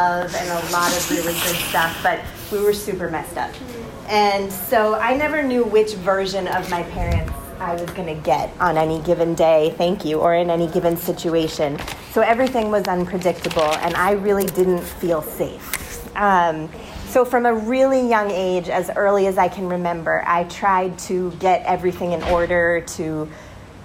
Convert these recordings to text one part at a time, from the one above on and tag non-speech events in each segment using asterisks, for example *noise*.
love and a lot of really good stuff, but we were super messed up. And so I never knew which version of my parents I was going to get on any given day, thank you, or in any given situation. So everything was unpredictable, and I really didn't feel safe. Um, so, from a really young age, as early as I can remember, I tried to get everything in order, to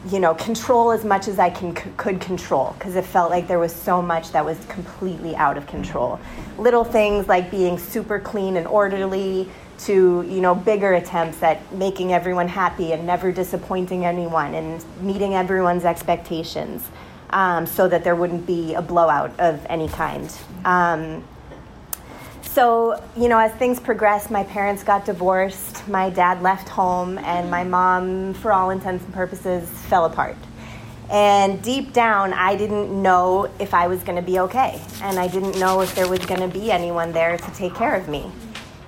you know, control as much as I can, could control because it felt like there was so much that was completely out of control. Little things like being super clean and orderly to, you know, bigger attempts at making everyone happy and never disappointing anyone and meeting everyone's expectations um, so that there wouldn't be a blowout of any kind. Um, so, you know, as things progressed, my parents got divorced, my dad left home, and my mom, for all intents and purposes, fell apart. And deep down, I didn't know if I was going to be okay. And I didn't know if there was going to be anyone there to take care of me.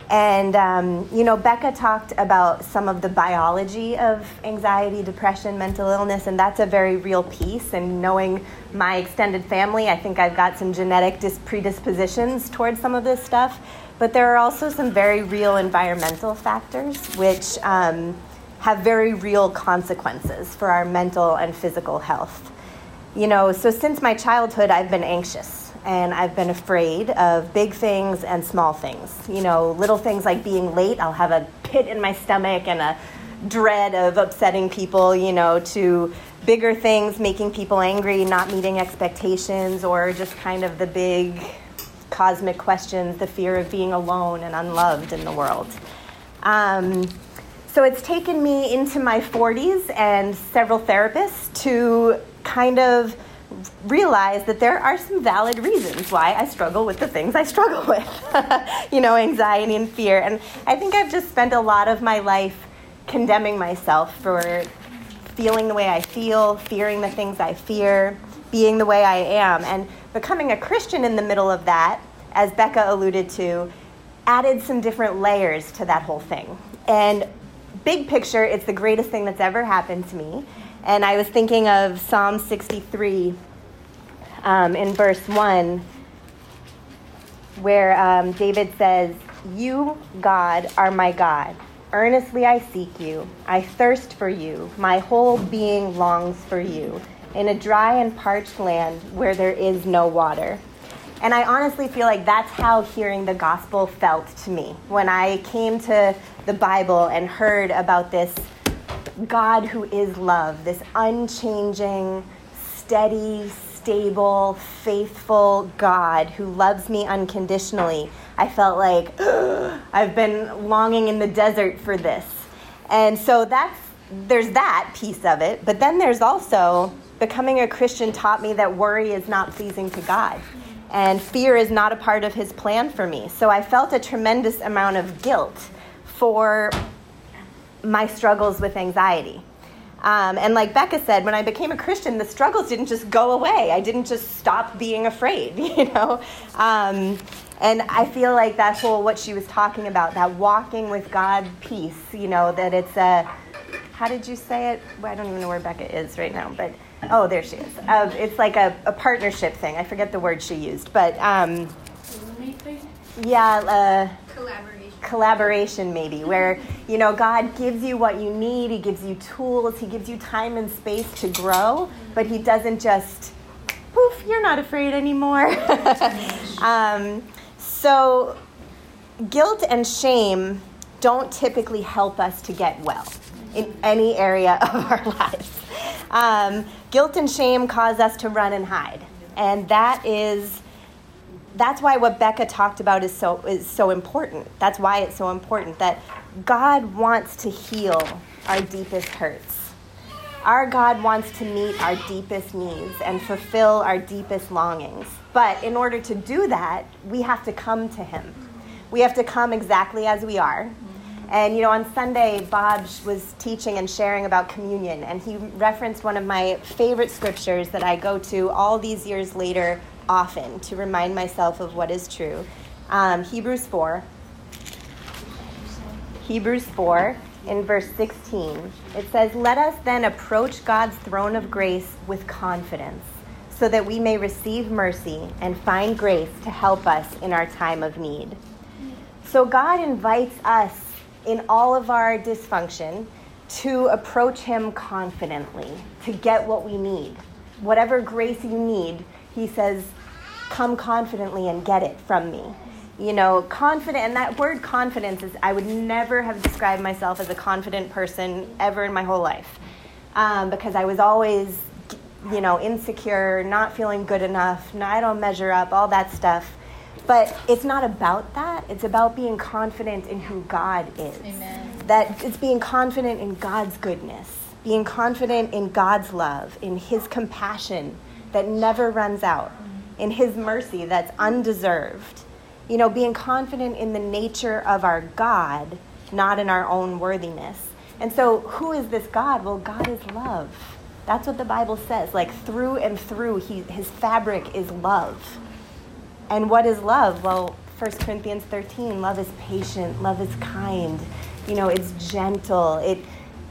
And, um, you know, Becca talked about some of the biology of anxiety, depression, mental illness, and that's a very real piece. And knowing my extended family, I think I've got some genetic dis- predispositions towards some of this stuff. But there are also some very real environmental factors which um, have very real consequences for our mental and physical health. You know, so since my childhood, I've been anxious and I've been afraid of big things and small things. You know, little things like being late, I'll have a pit in my stomach and a dread of upsetting people, you know, to bigger things, making people angry, not meeting expectations, or just kind of the big cosmic questions, the fear of being alone and unloved in the world. Um, so it's taken me into my 40s and several therapists to kind of realize that there are some valid reasons why I struggle with the things I struggle *laughs* with, you know, anxiety and fear. And I think I've just spent a lot of my life condemning myself for feeling the way I feel, fearing the things I fear, being the way I am. And becoming a Christian in the middle of that, as Becca alluded to, added some different layers to that whole thing. And big picture, it's the greatest thing that's ever happened to me. And I was thinking of Psalm 63 um, in verse 1, where um, David says, You, God, are my God. Earnestly I seek you. I thirst for you. My whole being longs for you in a dry and parched land where there is no water. And I honestly feel like that's how hearing the gospel felt to me when I came to the Bible and heard about this God who is love, this unchanging, steady, stable, faithful God who loves me unconditionally. I felt like *gasps* I've been longing in the desert for this. And so that's there's that piece of it, but then there's also becoming a Christian taught me that worry is not pleasing to God. And fear is not a part of his plan for me. So I felt a tremendous amount of guilt for my struggles with anxiety. Um, and like Becca said, when I became a Christian, the struggles didn't just go away. I didn't just stop being afraid, *laughs* you know? Um, and I feel like that's whole what she was talking about, that walking with God peace, you know, that it's a, how did you say it? Well, I don't even know where Becca is right now, but oh, there she is. Uh, it's like a, a, partnership thing. I forget the word she used, but um, yeah, uh, collaboration. collaboration maybe where you know god gives you what you need. He gives you tools. He gives you time and space to grow but he doesn't just poof you're not afraid anymore. *laughs* Um, so guilt and shame don't typically help us to get well in any area *laughs* of our lives um, guilt and shame cause us to run and hide and that is that's why what Becca talked about is so is so important. That's why it's so important that God wants to heal our deepest hurts. Our God wants to meet our deepest needs and fulfill our deepest longings. But in order to do that, we have to come to him. We have to come exactly as we are. And you know, on Sunday, Bob was teaching and sharing about communion, and he referenced one of my favorite scriptures that I go to all these years later often to remind myself of what is true. Um, Hebrews 4. Hebrews 4 in verse 16. It says, Let us then approach God's throne of grace with confidence so that we may receive mercy and find grace to help us in our time of need. So God invites us in all of our dysfunction to approach Him confidently, to get what we need. Whatever grace you need, He says, come confidently and get it from me. You know, confident, and that word confidence is, I would never have described myself as a confident person ever in my whole life um, because I was always, you know, insecure, not feeling good enough, I don't measure up, all that stuff. But it's not about that. It's about being confident in who God is. Amen. That it's being confident in God's goodness, being confident in God's love, in His compassion that never runs out, in His mercy that's undeserved. You know, being confident in the nature of our God, not in our own worthiness. And so, who is this God? Well, God is love. That's what the Bible says. Like through and through, he, his fabric is love. And what is love? Well, 1 Corinthians 13 love is patient, love is kind, you know, it's gentle, it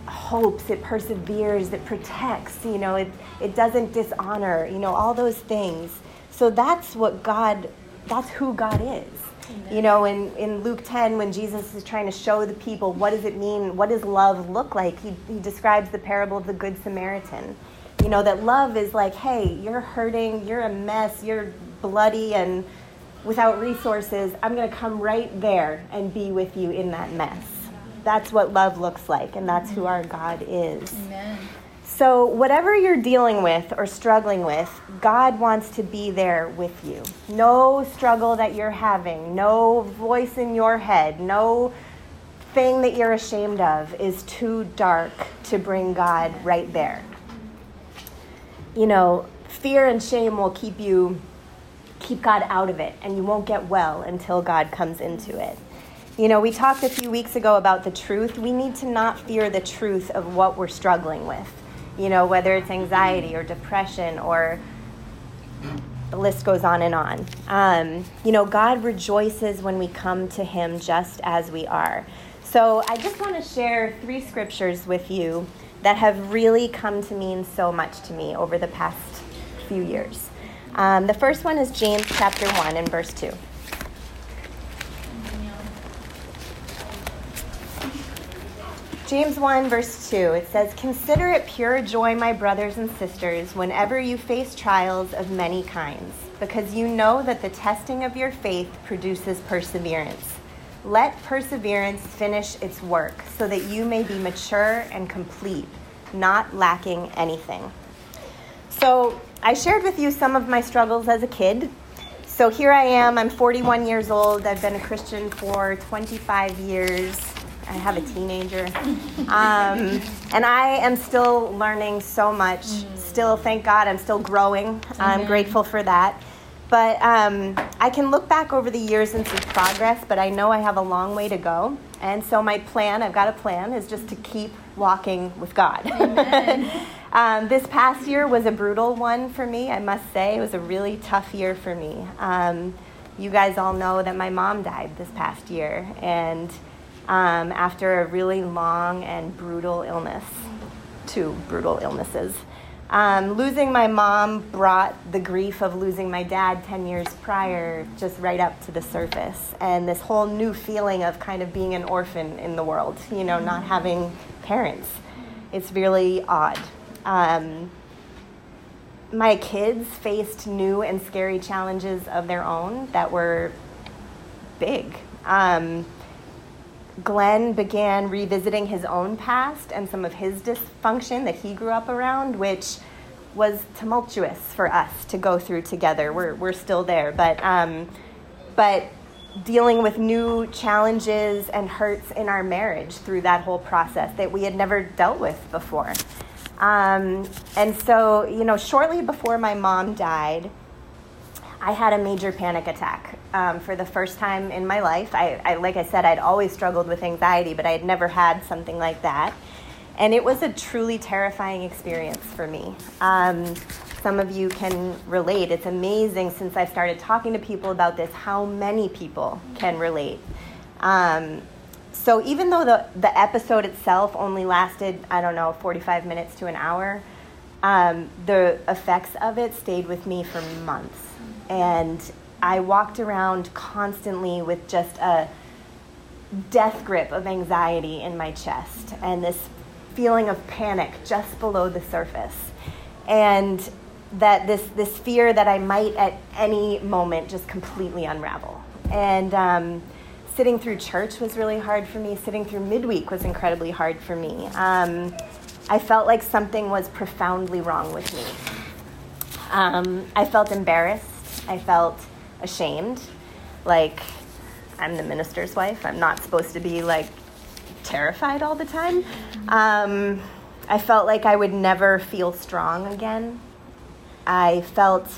hopes, it perseveres, it protects, you know, it, it doesn't dishonor, you know, all those things. So that's what God, that's who God is. Amen. You know, in, in Luke 10, when Jesus is trying to show the people what does it mean, what does love look like, he, he describes the parable of the Good Samaritan. You know, that love is like, hey, you're hurting, you're a mess, you're bloody and without resources, I'm going to come right there and be with you in that mess. That's what love looks like, and that's who our God is. Amen. So, whatever you're dealing with or struggling with, God wants to be there with you. No struggle that you're having, no voice in your head, no thing that you're ashamed of is too dark to bring God right there. You know, fear and shame will keep you keep God out of it, and you won't get well until God comes into it. You know, we talked a few weeks ago about the truth. We need to not fear the truth of what we're struggling with, you know, whether it's anxiety or depression or the list goes on and on. Um, you know, God rejoices when we come to Him just as we are. So I just want to share three scriptures with you that have really come to mean so much to me over the past few years. Um, the first one is James chapter 1 and verse 2. James 1, verse 2, it says, Consider it pure joy, my brothers and sisters, whenever you face trials of many kinds, because you know that the testing of your faith produces perseverance. Let perseverance finish its work, so that you may be mature and complete, not lacking anything. So, I shared with you some of my struggles as a kid. So here I am, I'm 41 years old. I've been a Christian for 25 years. I have a teenager. Um, and I am still learning so much. Still, thank God, I'm still growing. I'm grateful for that. But um, I can look back over the years and see progress, but I know I have a long way to go. And so my plan, I've got a plan, is just to keep walking with God. *laughs* Um, this past year was a brutal one for me, I must say. It was a really tough year for me. Um, you guys all know that my mom died this past year, and um, after a really long and brutal illness, two brutal illnesses. Um, losing my mom brought the grief of losing my dad 10 years prior just right up to the surface. And this whole new feeling of kind of being an orphan in the world, you know, not having parents. It's really odd. Um, my kids faced new and scary challenges of their own that were big. Um, Glenn began revisiting his own past and some of his dysfunction that he grew up around, which was tumultuous for us to go through together. We're, we're still there, but, um, but dealing with new challenges and hurts in our marriage through that whole process that we had never dealt with before. Um, and so, you know, shortly before my mom died, I had a major panic attack um, for the first time in my life. I, I, like I said, I'd always struggled with anxiety, but I had never had something like that. And it was a truly terrifying experience for me. Um, some of you can relate. It's amazing since I've started talking to people about this how many people can relate. Um, so even though the, the episode itself only lasted, I don't know, 45 minutes to an hour, um, the effects of it stayed with me for months. And I walked around constantly with just a death grip of anxiety in my chest and this feeling of panic just below the surface. And that this, this fear that I might at any moment just completely unravel. And um, sitting through church was really hard for me. Sitting through midweek was incredibly hard for me. Um, I felt like something was profoundly wrong with me. Um, I felt embarrassed. I felt ashamed. Like, I'm the minister's wife. I'm not supposed to be like terrified all the time. Um, I felt like I would never feel strong again. I felt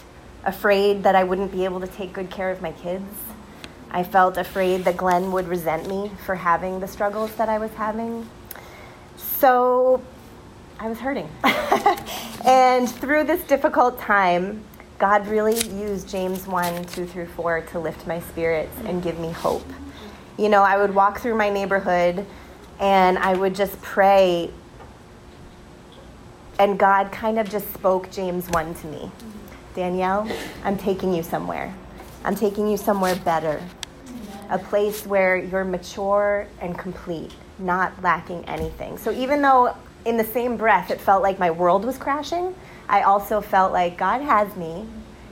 afraid that I wouldn't be able to take good care of my kids. I felt afraid that Glenn would resent me for having the struggles that I was having. So I was hurting. *laughs* and through this difficult time, God really used James 1 2 through 4 to lift my spirits and give me hope. You know, I would walk through my neighborhood and I would just pray, and God kind of just spoke James 1 to me Danielle, I'm taking you somewhere. I'm taking you somewhere better, a place where you're mature and complete, not lacking anything. So even though in the same breath it felt like my world was crashing, I also felt like God has me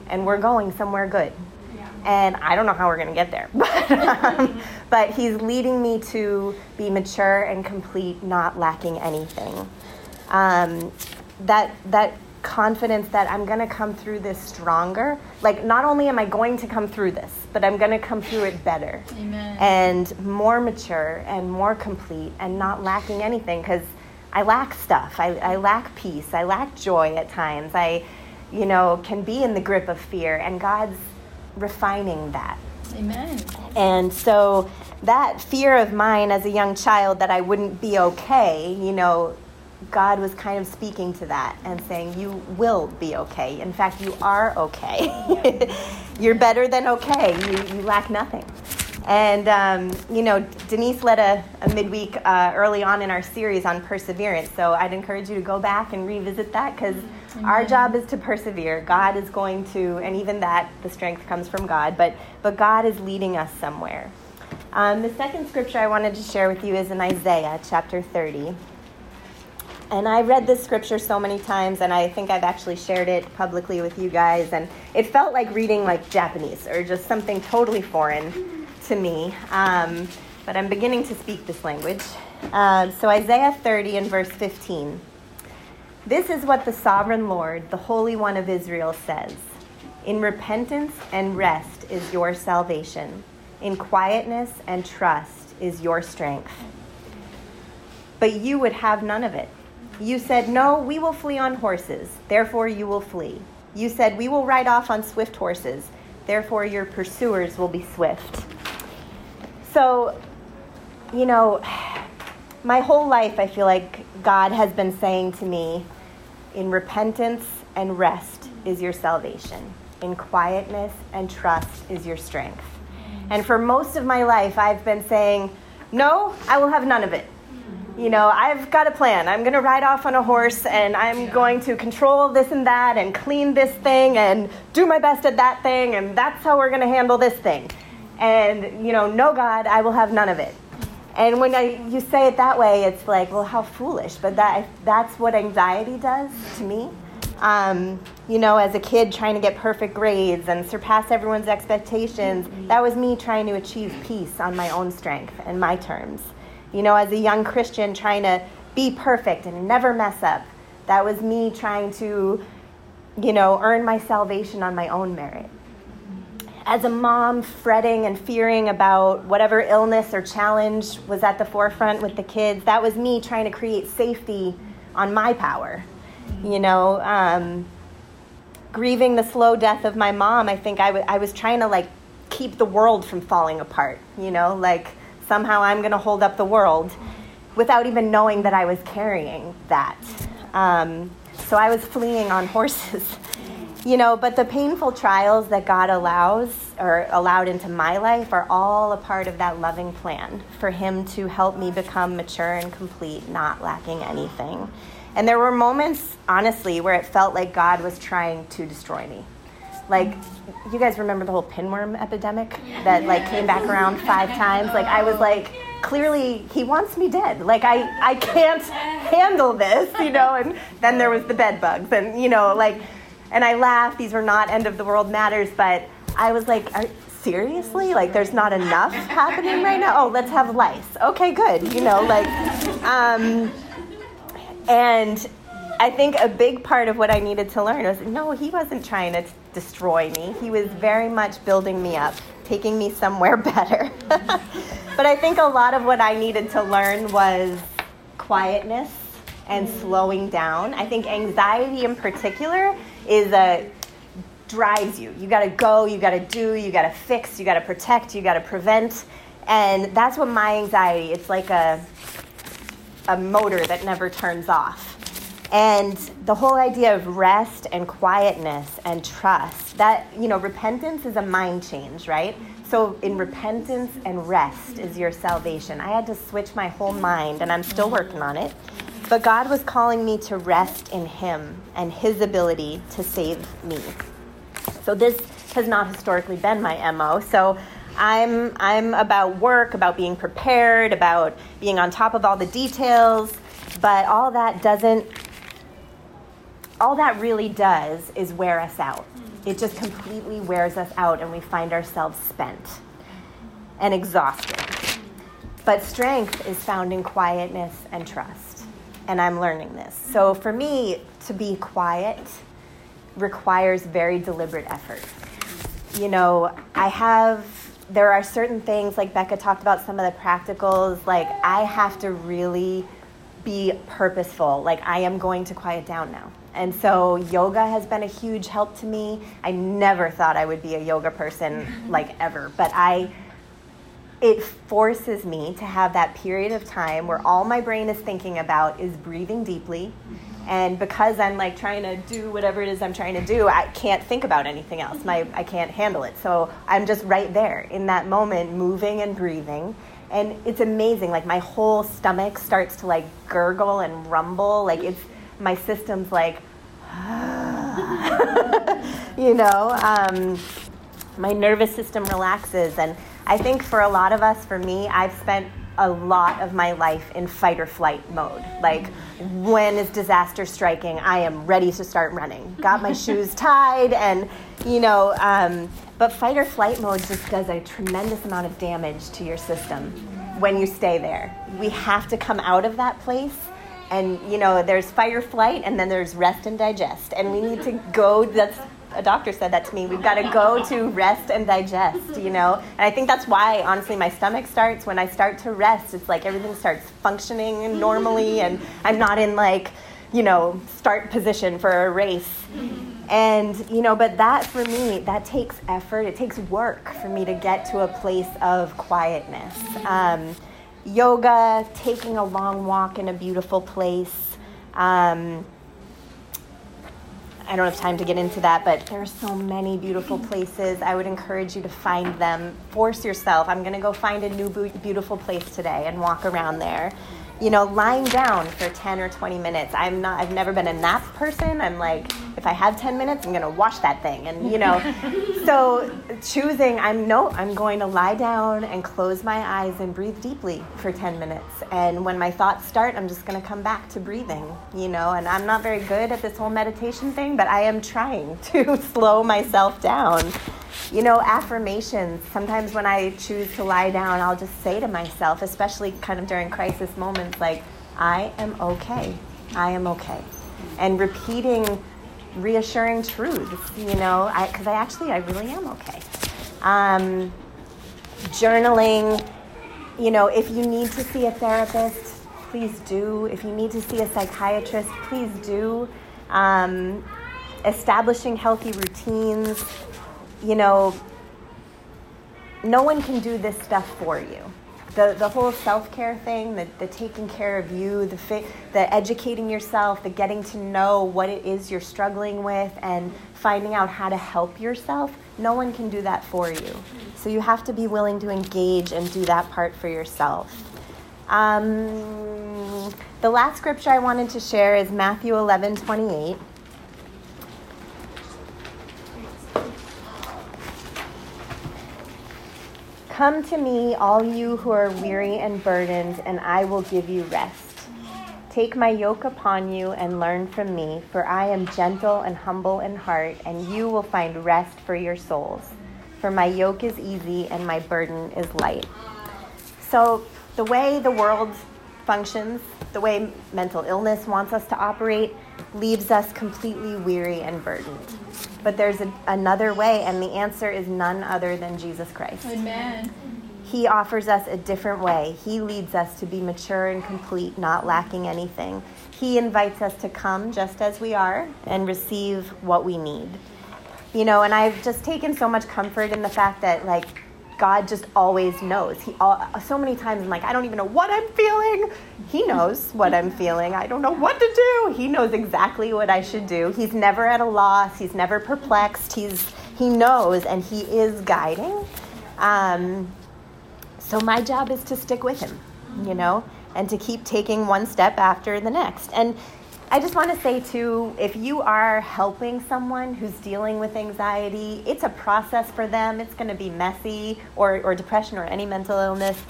and we're going somewhere good. And I don't know how we're going to get there, *laughs* but, um, *laughs* but He's leading me to be mature and complete, not lacking anything. Um, that, that confidence that I'm going to come through this stronger. Like, not only am I going to come through this, but I'm going to come through it better Amen. and more mature and more complete and not lacking anything because I lack stuff. I, I lack peace. I lack joy at times. I, you know, can be in the grip of fear, and God's refining that. Amen. And so that fear of mine as a young child that I wouldn't be okay, you know, God was kind of speaking to that and saying, You will be okay. In fact, you are okay. *laughs* You're better than okay. You, you lack nothing. And, um, you know, Denise led a, a midweek uh, early on in our series on perseverance. So I'd encourage you to go back and revisit that because our job is to persevere. God is going to, and even that, the strength comes from God, but, but God is leading us somewhere. Um, the second scripture I wanted to share with you is in Isaiah chapter 30. And I read this scripture so many times, and I think I've actually shared it publicly with you guys. And it felt like reading like Japanese or just something totally foreign to me. Um, but I'm beginning to speak this language. Uh, so, Isaiah 30 and verse 15. This is what the sovereign Lord, the Holy One of Israel, says In repentance and rest is your salvation, in quietness and trust is your strength. But you would have none of it. You said, No, we will flee on horses, therefore you will flee. You said, We will ride off on swift horses, therefore your pursuers will be swift. So, you know, my whole life I feel like God has been saying to me, in repentance and rest is your salvation. In quietness and trust is your strength. And for most of my life, I've been saying, No, I will have none of it. You know, I've got a plan. I'm going to ride off on a horse and I'm going to control this and that and clean this thing and do my best at that thing and that's how we're going to handle this thing. And, you know, no, God, I will have none of it. And when I, you say it that way, it's like, well, how foolish. But that, that's what anxiety does to me. Um, you know, as a kid trying to get perfect grades and surpass everyone's expectations, that was me trying to achieve peace on my own strength and my terms. You know, as a young Christian trying to be perfect and never mess up, that was me trying to, you know, earn my salvation on my own merit as a mom fretting and fearing about whatever illness or challenge was at the forefront with the kids that was me trying to create safety on my power you know um, grieving the slow death of my mom i think I, w- I was trying to like keep the world from falling apart you know like somehow i'm going to hold up the world without even knowing that i was carrying that. Um, so i was fleeing on horses *laughs* you know but the painful trials that god allows or allowed into my life are all a part of that loving plan for him to help me become mature and complete not lacking anything And there were moments, honestly, where it felt like God was trying to destroy me. Like, you guys remember the whole pinworm epidemic that like came back around five times? Like, I was like, clearly he wants me dead. Like, I, I can't handle this, you know? And then there was the bed bugs, and, you know, like, and I laughed. These were not end of the world matters, but I was like, seriously? Like, there's not enough happening right now? Oh, let's have lice. Okay, good. You know, like, um, and I think a big part of what I needed to learn was no, he wasn't trying to destroy me. He was very much building me up, taking me somewhere *laughs* better. but I think a lot of what I needed to learn was quietness and slowing down. I think anxiety in particular is a drives you. You got to go, you got to do, you got to fix, you got to protect, you got to prevent. And that's what my anxiety, it's like a a motor that never turns off. And the whole idea of rest and quietness and trust, that, you know, repentance is a mind change, right? So in repentance and rest is your salvation. I had to switch my whole mind, and I'm still working on it. But God was calling me to rest in Him and His ability to save me. So this has not historically been my MO. So I'm I'm about work, about being prepared, about being on top of all the details, but all that doesn't all that really does is wear us out. It just completely wears us out and we find ourselves spent and exhausted. But strength is found in quietness and trust. And I'm learning this. So for me, to be quiet requires very deliberate effort. You know, I have there are certain things like Becca talked about some of the practicals like I have to really be purposeful like I am going to quiet down now. And so yoga has been a huge help to me. I never thought I would be a yoga person like ever, but I it forces me to have that period of time where all my brain is thinking about is breathing deeply. And because i'm like trying to do whatever it is i'm trying to do i can't think about anything else. My i can't handle it. So i'm just right there in that moment moving and breathing. And it's amazing. Like my whole stomach starts to like gurgle and rumble. Like it's my system's like *laughs* you know um, my nervous system relaxes and i think for a lot of us for me i've spent a lot of my life in fight or flight mode. Like, when is disaster striking? I am ready to start running. Got my *laughs* shoes tied, and you know, um, but fight or flight mode just does a tremendous amount of damage to your system when you stay there. We have to come out of that place. And you know, there's fight or flight, and then there's rest and digest. And we need to go. That's a doctor said that to me. We've got to go to rest and digest, you know? And I think that's why, honestly, my stomach starts when I start to rest. It's like everything starts functioning normally, and I'm not in like, you know, start position for a race. And, you know, but that for me, that takes effort. It takes work for me to get to a place of quietness. Um, yoga, taking a long walk in a beautiful place. Um, I don't have time to get into that, but there are so many beautiful places. I would encourage you to find them. Force yourself. I'm going to go find a new beautiful place today and walk around there you know, lying down for 10 or 20 minutes. I'm not, I've never been a nap person. I'm like, if I have 10 minutes, I'm going to wash that thing. And, you know, *laughs* so choosing, I'm no, I'm going to lie down and close my eyes and breathe deeply for 10 minutes. And when my thoughts start, I'm just going to come back to breathing, you know, and I'm not very good at this whole meditation thing, but I am trying *laughs* to slow myself down you know, affirmations. Sometimes when I choose to lie down, I'll just say to myself, especially kind of during crisis moments, like, I am okay. I am okay. And repeating reassuring truths, you know, because I, I, actually, I really am okay. Um, journaling, you know, if you need to see a therapist, please do. If you need to see a psychiatrist, please do. Um, establishing healthy routines, you know, no one can do this stuff for you. The, the whole self care thing, the, the taking care of you, the, fi- the educating yourself, the getting to know what it is you're struggling with, and finding out how to help yourself, no one can do that for you. So you have to be willing to engage and do that part for yourself. Um, the last scripture I wanted to share is Matthew 11 28. Come to me, all you who are weary and burdened, and I will give you rest. Take my yoke upon you and learn from me, for I am gentle and humble in heart, and you will find rest for your souls. For my yoke is easy and my burden is light. So, the way the world functions, the way mental illness wants us to operate, leaves us completely weary and burdened. But there's a, another way, and the answer is none other than Jesus Christ. Amen. He offers us a different way. He leads us to be mature and complete, not lacking anything. He invites us to come just as we are and receive what we need. You know, and I've just taken so much comfort in the fact that, like, God just always knows. He all, so many times I'm like, I don't even know what I'm feeling. He knows what I'm feeling. I don't know what to do. He knows exactly what I should do. He's never at a loss. He's never perplexed. He's he knows and he is guiding. Um, so my job is to stick with him, you know, and to keep taking one step after the next. And I just want to say, too, if you are helping someone who's dealing with anxiety, it's a process for them. It's going to be messy, or, or depression, or any mental illness.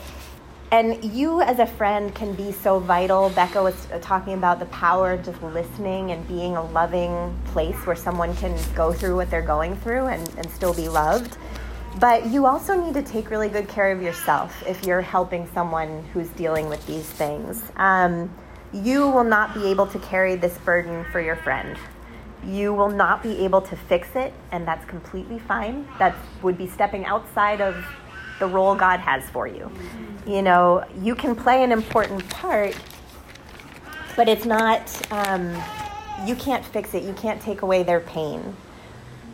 And you, as a friend, can be so vital. Becca was talking about the power of just listening and being a loving place where someone can go through what they're going through and, and still be loved. But you also need to take really good care of yourself if you're helping someone who's dealing with these things. Um, you will not be able to carry this burden for your friend. You will not be able to fix it, and that's completely fine. That would be stepping outside of the role God has for you. You know, you can play an important part, but it's not, um, you can't fix it. You can't take away their pain,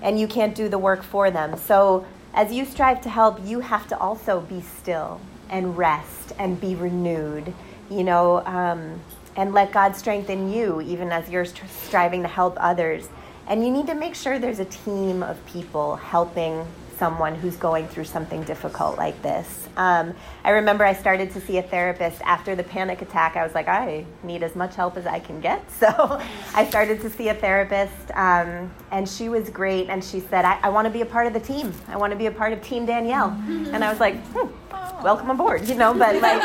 and you can't do the work for them. So, as you strive to help, you have to also be still and rest and be renewed. You know, um, and let God strengthen you even as you're striving to help others. And you need to make sure there's a team of people helping someone who's going through something difficult like this. Um, I remember I started to see a therapist after the panic attack. I was like, I need as much help as I can get. *laughs* So I started to see a therapist, um, and she was great. And she said, I, I want to be a part of the team. I want to be a part of Team Danielle. And I was like, hmm, welcome aboard, you know. But like,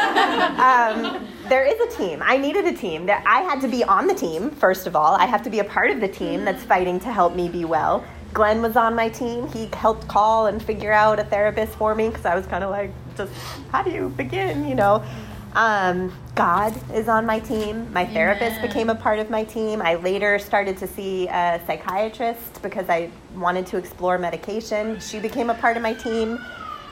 um, there is a team. I needed a team. That I had to be on the team first of all. I have to be a part of the team that's fighting to help me be well. Glenn was on my team. He helped call and figure out a therapist for me because I was kind of like, just how do you begin, you know? Um, God is on my team. My therapist Amen. became a part of my team. I later started to see a psychiatrist because I wanted to explore medication. She became a part of my team.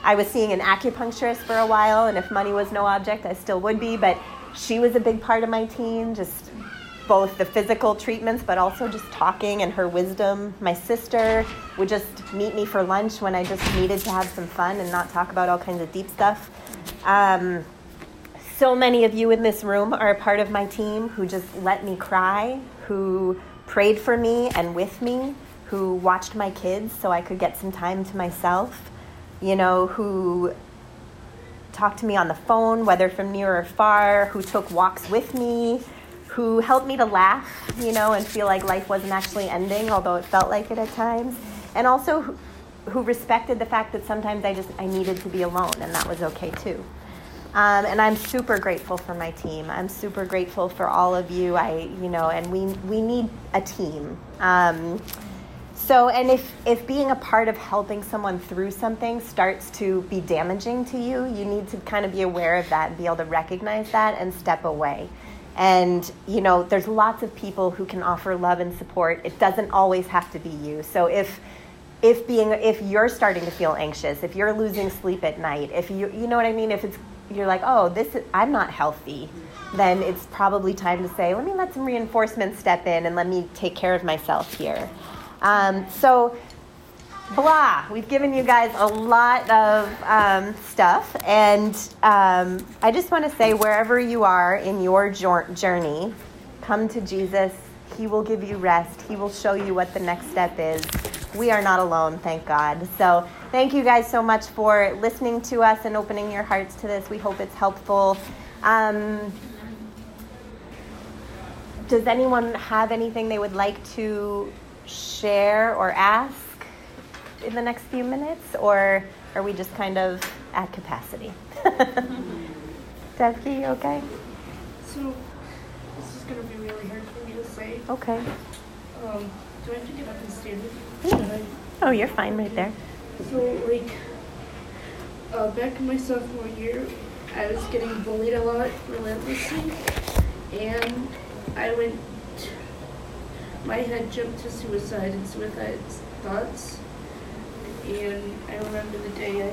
I was seeing an acupuncturist for a while, and if money was no object, I still would be. But she was a big part of my team, just both the physical treatments, but also just talking and her wisdom. My sister would just meet me for lunch when I just needed to have some fun and not talk about all kinds of deep stuff. Um, so many of you in this room are a part of my team who just let me cry, who prayed for me and with me, who watched my kids so I could get some time to myself, you know, who talked to me on the phone, whether from near or far, who took walks with me, who helped me to laugh, you know, and feel like life wasn't actually ending, although it felt like it at times, and also who, respected the fact that sometimes I just I needed to be alone, and that was okay too. Um, and I'm super grateful for my team. I'm super grateful for all of you. I, you know, and we we need a team. Um, so, and if if being a part of helping someone through something starts to be damaging to you, you need to kind of be aware of that and be able to recognize that and step away. And, you know, there's lots of people who can offer love and support. It doesn't always have to be you. So if if being if you're starting to feel anxious, if you're losing sleep at night, if you you know what I mean, if it's you're like, "Oh, this is, I'm not healthy." Then it's probably time to say, "Let me let some reinforcement step in and let me take care of myself here." Um, so blah. We've given you guys a lot of um, stuff, and um, I just want to say wherever you are in your journey, come to Jesus. He will give you rest, He will show you what the next step is. We are not alone, thank God. So, thank you guys so much for listening to us and opening your hearts to this. We hope it's helpful. Um, does anyone have anything they would like to share or ask in the next few minutes, or are we just kind of at capacity? *laughs* Devki, you okay? So, this is going to be really hard for me to say. Okay. Um, do I have to get up and stand with you? Oh, you're fine right there. So, like, uh, back in my sophomore year, I was getting bullied a lot relentlessly, and I went. My head jumped to suicide and suicide thoughts, and I remember the day I